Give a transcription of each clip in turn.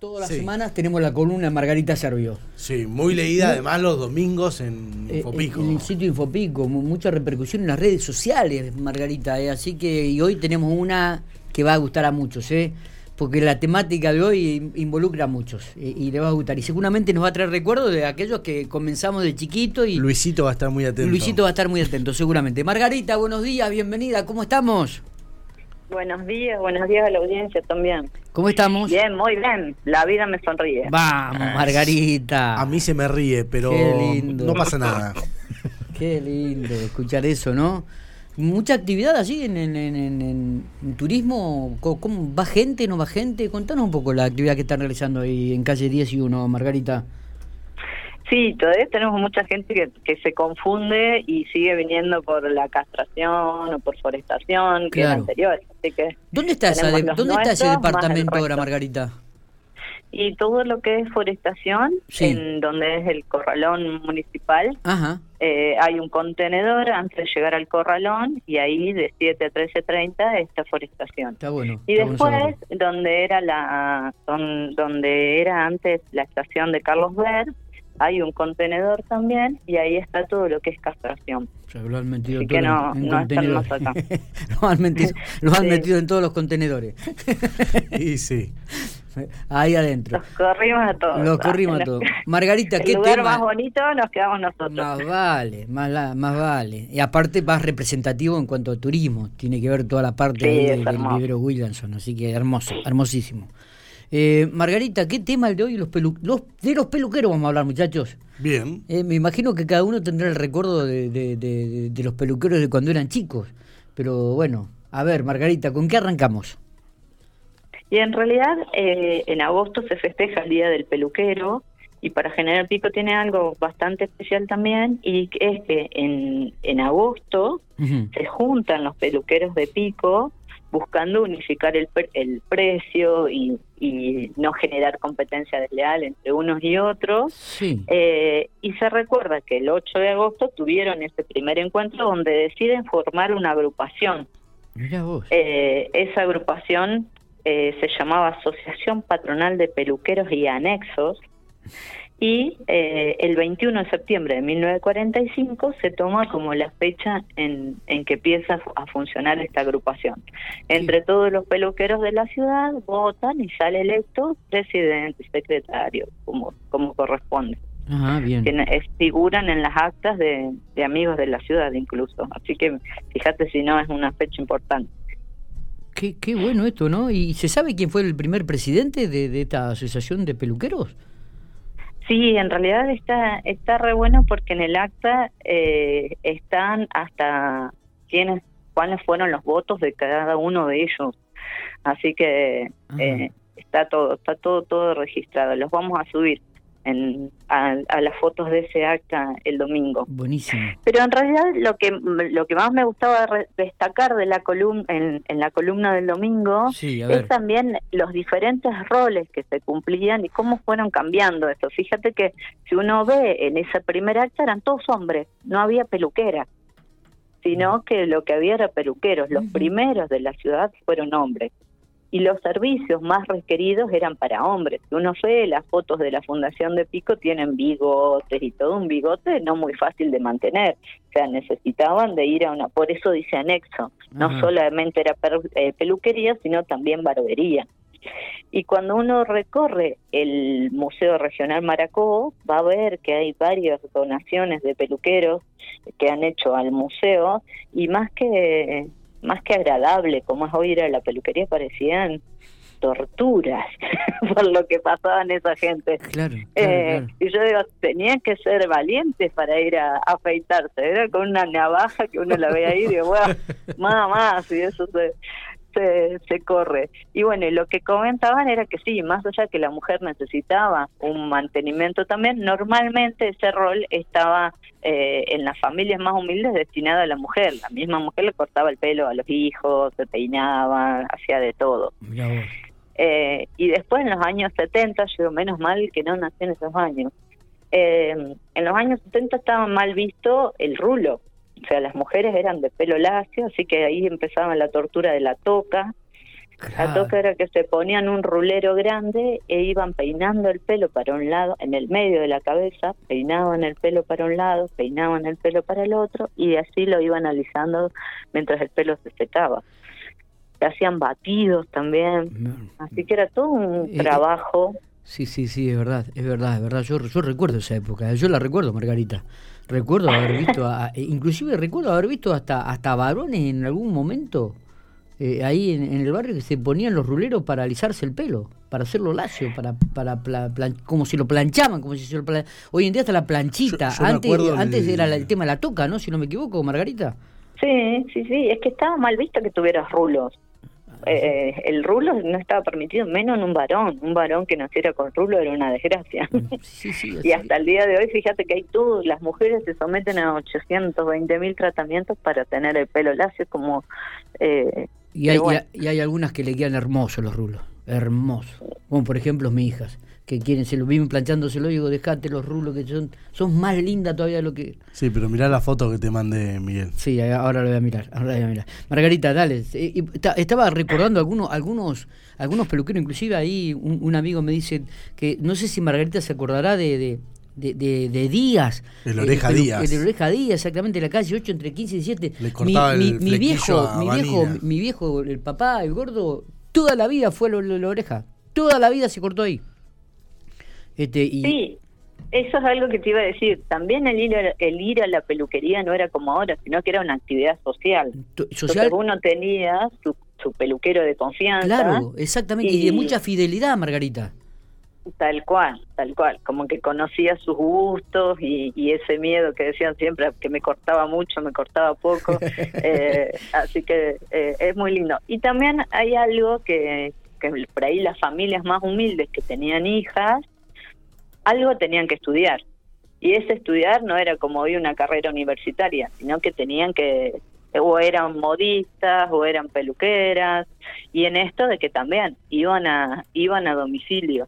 Todas las semanas tenemos la columna de Margarita Servio. Sí, muy leída además los domingos en Eh, Infopico. En el sitio Infopico, mu- mucha repercusión en las redes sociales, Margarita. eh, Así que y hoy tenemos una que va a gustar a muchos, ¿eh? porque la temática de hoy in- involucra a muchos eh, y le va a gustar. Y seguramente nos va a traer recuerdos de aquellos que comenzamos de chiquito y Luisito va a estar muy atento. Luisito va a estar muy atento, seguramente. Margarita, buenos días, bienvenida, ¿cómo estamos? Buenos días, buenos días a la audiencia también. ¿Cómo estamos? Bien, muy bien. La vida me sonríe. Vamos, Margarita. A mí se me ríe, pero Qué lindo. no pasa nada. Qué lindo escuchar eso, ¿no? Mucha actividad allí en, en- en- en- en- en turismo. Co- ¿Cómo, ¿Va gente, no va gente? Contanos un poco la actividad que están realizando ahí en calle 10 y 1, Margarita. Sí, todavía tenemos mucha gente que, que se confunde y sigue viniendo por la castración o por forestación, que es anterior. Así que ¿Dónde está, esa tenemos de- los ¿dónde está ese departamento ahora. Margarita? Y todo lo que es forestación, Sí. en donde es el corralón municipal, Ajá. eh, hay un contenedor antes de llegar al corralón y ahí de 7 a 13.30 está forestación. Está bueno. Y está después, donde era la don- donde era antes la estación de Carlos Ver, hay un contenedor también y ahí está todo lo que es castración. O sea, lo han metido Así todo que no- en, en no están contenedores. acá. lo han metido, lo han Sí. metido en todos los contenedores. Y sí. Ahí adentro. Los corrimos a todos. Los corrimos a En todos. Margarita, el ¿qué lugar tema? más bonito nos quedamos nosotros. Más vale, más, la- más vale. Y aparte más representativo en cuanto a turismo. Tiene que ver toda la parte Sí, del, del vivero Williamson. Así que hermoso, hermosísimo. Eh, Margarita, ¿qué tema el de hoy? Los, pelu los De los peluqueros vamos a hablar, muchachos. Bien. Eh, me imagino que cada uno tendrá el recuerdo de, de- de- de los peluqueros de cuando eran chicos. Pero bueno, a ver, Margarita, ¿con qué arrancamos? Y en realidad eh, en agosto se festeja el Día del Peluquero y para General Pico tiene algo bastante especial también y es que en, en agosto se juntan los peluqueros de Pico buscando unificar el, pre- el precio y, y no generar competencia desleal entre unos y otros. Sí. Eh, y se recuerda que el 8 de agosto tuvieron ese primer encuentro donde deciden formar una agrupación. Mirá vos. Eh, esa agrupación eh, se llamaba Asociación Patronal de Peluqueros y Anexos y eh, el 21 de septiembre de 1945 se toma como la fecha en, en que empieza a funcionar esta agrupación. Entre todos los peluqueros de la ciudad votan y sale electo presidente y secretario, como, como corresponde. Ajá, bien. Que es- figuran en las actas de, de amigos de la ciudad incluso. Así que fíjate si no es una fecha importante. Qué, qué bueno esto, ¿no? ¿Y se sabe quién fue el primer presidente de, de esta asociación de peluqueros? Sí, en realidad está está re bueno porque en el acta eh, están hasta quiénes cuáles fueron los votos de cada uno de ellos. Así que eh, está todo está todo todo registrado. Los vamos a subir en, a, a las fotos de ese acta el domingo. Buenísimo. Pero en realidad lo que lo que más me gustaba re- destacar de la columna en, en la columna del domingo Sí, es también los diferentes roles que se cumplían y cómo fueron cambiando eso. Fíjate que si uno ve en esa primera acta eran todos hombres, no había peluquera, sino que lo que había era peluqueros. Los primeros de la ciudad fueron hombres. Y los servicios más requeridos eran para hombres. Uno ve las fotos de la Fundación de Pico, tienen bigotes y todo un bigote no muy fácil de mantener. O sea, necesitaban de ir a una... Por eso dice anexo. No Ajá. solamente era per- eh, peluquería, sino también barbería. Y cuando uno recorre el Museo Regional Maracó, va a ver que hay varias donaciones de peluqueros que han hecho al museo y más que más que agradable como es hoy ir a la peluquería parecían torturas por lo que pasaban esa gente. Claro, claro, Eh, claro. Y yo digo, tenían que ser valientes para ir a, a afeitarse. Era con una navaja que uno la ve ahí y digo, bueno, nada más, y eso se, se, se corre. Y bueno, y lo que comentaban era que sí, más allá que la mujer necesitaba un mantenimiento también, normalmente ese rol estaba eh, en las familias más humildes destinado a la mujer. La misma mujer le cortaba el pelo a los hijos, se peinaba, hacía de todo. Mirá vos. Eh, y después en los años 70, yo menos mal que no nací en esos años. Eh, en los años 70 estaba mal visto el rulo. O sea, las mujeres eran de pelo lacio, así que ahí empezaba la tortura de la toca. La toca era que se ponían un rulero grande e iban peinando el pelo para un lado, en el medio de la cabeza, peinaban el pelo para un lado, peinaban el pelo para el otro y así lo iban alisando mientras el pelo se secaba. Se hacían batidos también, así que era todo un Eh, trabajo. Sí, sí, sí, es verdad, es verdad, es verdad. Yo, yo recuerdo esa época, yo la recuerdo, Margarita. Recuerdo haber visto, a- a- inclusive recuerdo haber visto hasta hasta varones en algún momento eh, ahí en, en el barrio que se ponían los ruleros para alisarse el pelo, para hacerlo lacio, para, para pla- plan- como si lo planchaban, como si se lo plan- Hoy en día está la planchita. Yo- yo me antes antes era la- el tema de la toca, ¿no? Si no me equivoco, Margarita. Sí, sí, sí, es que estaba mal visto que tuvieras rulos. Eh, el rulo no estaba permitido, menos en un varón. Un varón que naciera con rulo era una desgracia. Sí, sí, y hasta el día de hoy, fíjate que hay todo, las mujeres se someten a 820 mil tratamientos para tener el pelo lacio, como... Eh, Y hay, pero bueno. y hay- y hay algunas que le quedan hermosos los rulos, hermosos. Como por ejemplo mis hijas, que quieren, se lo viven planchándoselo y digo, dejate los rulos que son, son más lindas todavía de lo que... Sí, pero mirá la foto que te mandé, Miguel. Sí, ahora lo voy a mirar, ahora lo voy a mirar. Margarita, dale. eh, estaba recordando algunos, algunos, algunos peluqueros, inclusive ahí un, un amigo me dice que no sé si Margarita se acordará de, de, de, de- de Díaz. El eh, Oreja pelu- Díaz. El Oreja Díaz, exactamente, la calle 8 entre 15 y 17. Le mi, mi- mi flequillo viejo, a mi viejo, mi viejo, el papá, el gordo, toda la vida fue lo- lo- la oreja. Toda la vida se cortó ahí. Este, y, Sí, eso es algo que te iba a decir. También el ir, a, el ir a la peluquería no era como ahora, sino que era una actividad social. to- Entonces social, uno tenía su, su peluquero de confianza. claro, exactamente, y, de mucha fidelidad, Margarita. Tal cual, tal cual, como que conocía sus gustos y, y ese miedo que decían siempre, que me cortaba mucho, me cortaba poco, eh, así que eh, es muy lindo. Y también hay algo que, que por ahí las familias más humildes que tenían hijas, algo tenían que estudiar. Y ese estudiar no era como hoy una carrera universitaria, sino que tenían que, o eran modistas, o eran peluqueras, y en esto de que también iban a, iban a domicilio.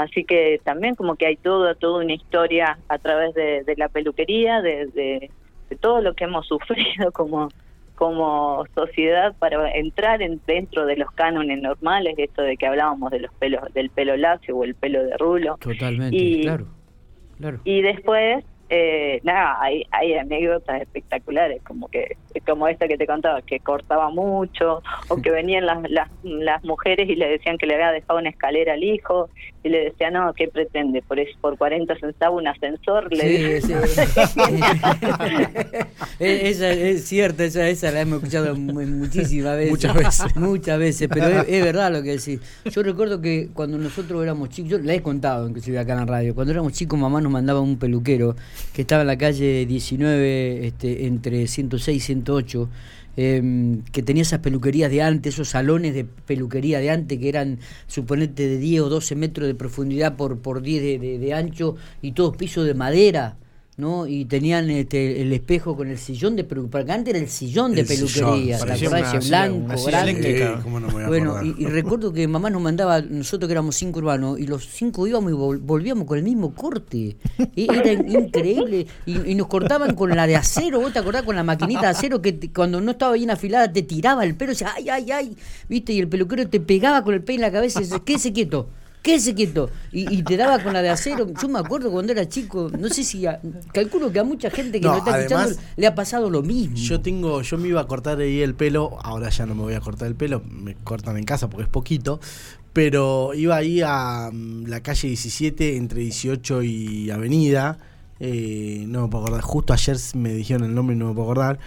Así que también como que hay toda, toda una historia a través de, de la peluquería, de, de, de todo lo que hemos sufrido como como sociedad para entrar en, dentro de los cánones normales, esto de que hablábamos de los pelos del pelo lacio o el pelo de rulo. Totalmente, Y- claro. Claro. Y después, eh, nada, hay, hay anécdotas espectaculares, como que como esta que te contaba, que cortaba mucho, o que venían las, las, las mujeres y le decían que le había dejado una escalera al hijo, y le decía, no, ¿qué pretende? Por, es- por 40 centavos un ascensor, le Sí, dice. sí. Eh, esa es cierta, esa, esa la hemos escuchado mu- muchísimas veces. Muchas veces. Muchas veces, pero es, es verdad lo que decís. Yo recuerdo que cuando nosotros éramos chicos, yo la he contado inclusive acá en la radio, cuando éramos chicos mamá nos mandaba un peluquero que estaba en la calle 19, este, entre 106 y 108. Em, que tenía esas peluquerías de antes, esos salones de peluquería de antes que eran, suponete, de 10 o 12 metros de profundidad por, por 10 de, ancho y todos pisos de madera. ¿No? Y tenían este, el espejo con el sillón de peluquería. Porque antes era el sillón de El peluquería. ¿te parecía acordás? una blanco, una grande. eléctrica. Eh, ¿cómo no me voy a Bueno, y, y recuerdo que mamá nos mandaba, nosotros que éramos cinco hermanos, y los cinco íbamos y vol- volvíamos con el mismo corte. E- Era increíble. Y, y nos cortaban con la de acero, ¿vos te acordás? Con la maquinita de acero que te- cuando no estaba bien afilada te tiraba el pelo, y decía, ay, ay, ay, ¿viste? Y el peluquero te pegaba con el pelo en la cabeza y decía, quédese quieto. Quédese quieto. Y, y te daba con la de acero. Yo me acuerdo cuando era chico, no sé si. a- calculo que a mucha gente que No, nos está además, escuchando le ha pasado lo mismo. Yo tengo, yo me iba a cortar ahí el pelo, ahora ya no me voy a cortar el pelo, me cortan en casa porque es poquito, pero iba ahí a mm, la calle 17 entre 18 y Avenida, eh, no me puedo acordar, justo ayer me dijeron el nombre y no me puedo acordar,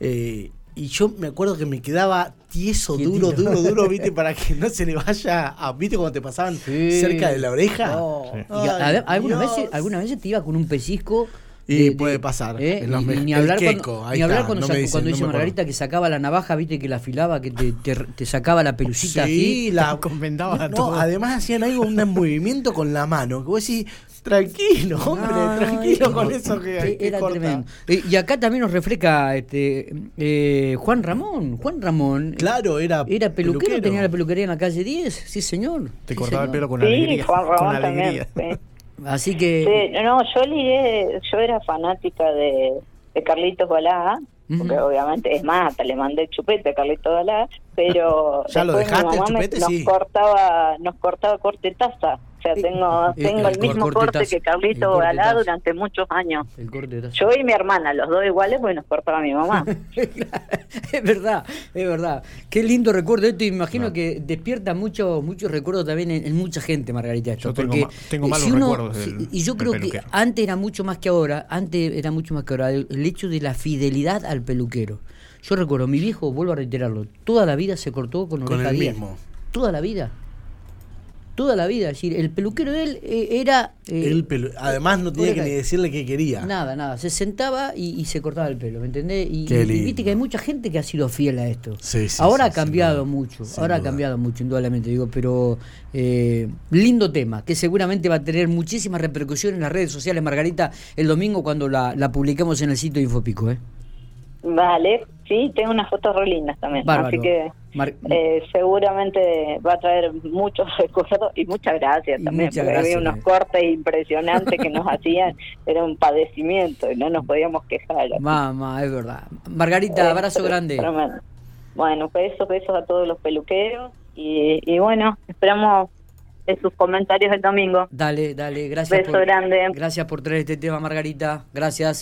eh, y yo me acuerdo que me quedaba tieso, duro, duro, duro, viste, para que no se le vaya a, viste cuando te pasaban Sí. cerca de la oreja. No. Sí. Y a- Ay, a- algunas Dios. veces, algunas veces te iba con un pellizco. Y puede pasar, ¿eh? en los Y- ni hablar queco, cuando, ni hablar está, cuando, no cuando no dice. Margarita que sacaba la navaja, viste que la afilaba, que te, te, te sacaba la pelucita así. Sí, la Convendaba no, todo. además hacían algo, un movimiento con la mano, que vos decís, tranquilo, hombre, tranquilo no. con eso que, Eh, que Era corta. tremendo. Eh, y acá también nos refleja este, eh, Juan Ramón. Juan Ramón. Claro, era Era peluquero, tenía la peluquería en la calle 10, sí señor. Te Sí, cortaba el pelo con Sí, alegría. Juan con Ramón también. sí. Así que. Sí, no, yo ligué, yo era fanática de, de Carlitos Balá porque obviamente es más, hasta le mandé el chupete a Carlito Galá, pero ¿Ya lo mi dejaste el mamá me- chupete? nos Sí. cortaba, nos cortaba corte taza. O sea, tengo, tengo el el mismo corte que el Carlito Galá durante muchos años. El. Yo y mi hermana, los dos iguales, pues nos cortaba mi mamá. es verdad, es verdad. Qué lindo recuerdo esto. Imagino que despierta muchos muchos recuerdos también en, en mucha gente, Margarita. Esto, Yo tengo porque ma- tengo eh, malos si uno- recuerdos del- y yo creo que antes era mucho más que ahora. Antes era mucho más que ahora. El, el hecho de la fidelidad al peluquero. Yo recuerdo, mi viejo, vuelvo a reiterarlo, toda la vida se cortó con Con oreja el 10. mismo. Toda la vida. Toda la vida. Es decir, el peluquero de él eh, era. eh, El Además no tenía que ni decirle qué quería. Nada, nada. Se sentaba y, y se cortaba el pelo, ¿me entendés? Y, Qué y lindo. viste que hay mucha gente que ha sido fiel a esto. Sí, sí, ahora sí, ha cambiado mucho, ahora ha cambiado mucho, indudablemente, digo, pero eh, lindo tema, que seguramente va a tener muchísima repercusión en las redes sociales, Margarita, el domingo cuando la, la publiquemos en el sitio de Infopico, ¿eh? Vale, sí, tengo unas fotos re lindas también. Bárbaro. Así que Mar- eh, seguramente va a traer muchos recuerdos y muchas gracias también. muchas porque había unos cortes impresionantes que nos hacían, era un padecimiento y no nos podíamos quejar. Mamá, es verdad. Margarita, Eh, abrazo grande. tremendo. Bueno, besos, besos a todos los peluqueros y, y bueno, esperamos de sus comentarios el domingo. Dale, dale, gracias Beso grande. Gracias por traer este tema, Margarita. Gracias.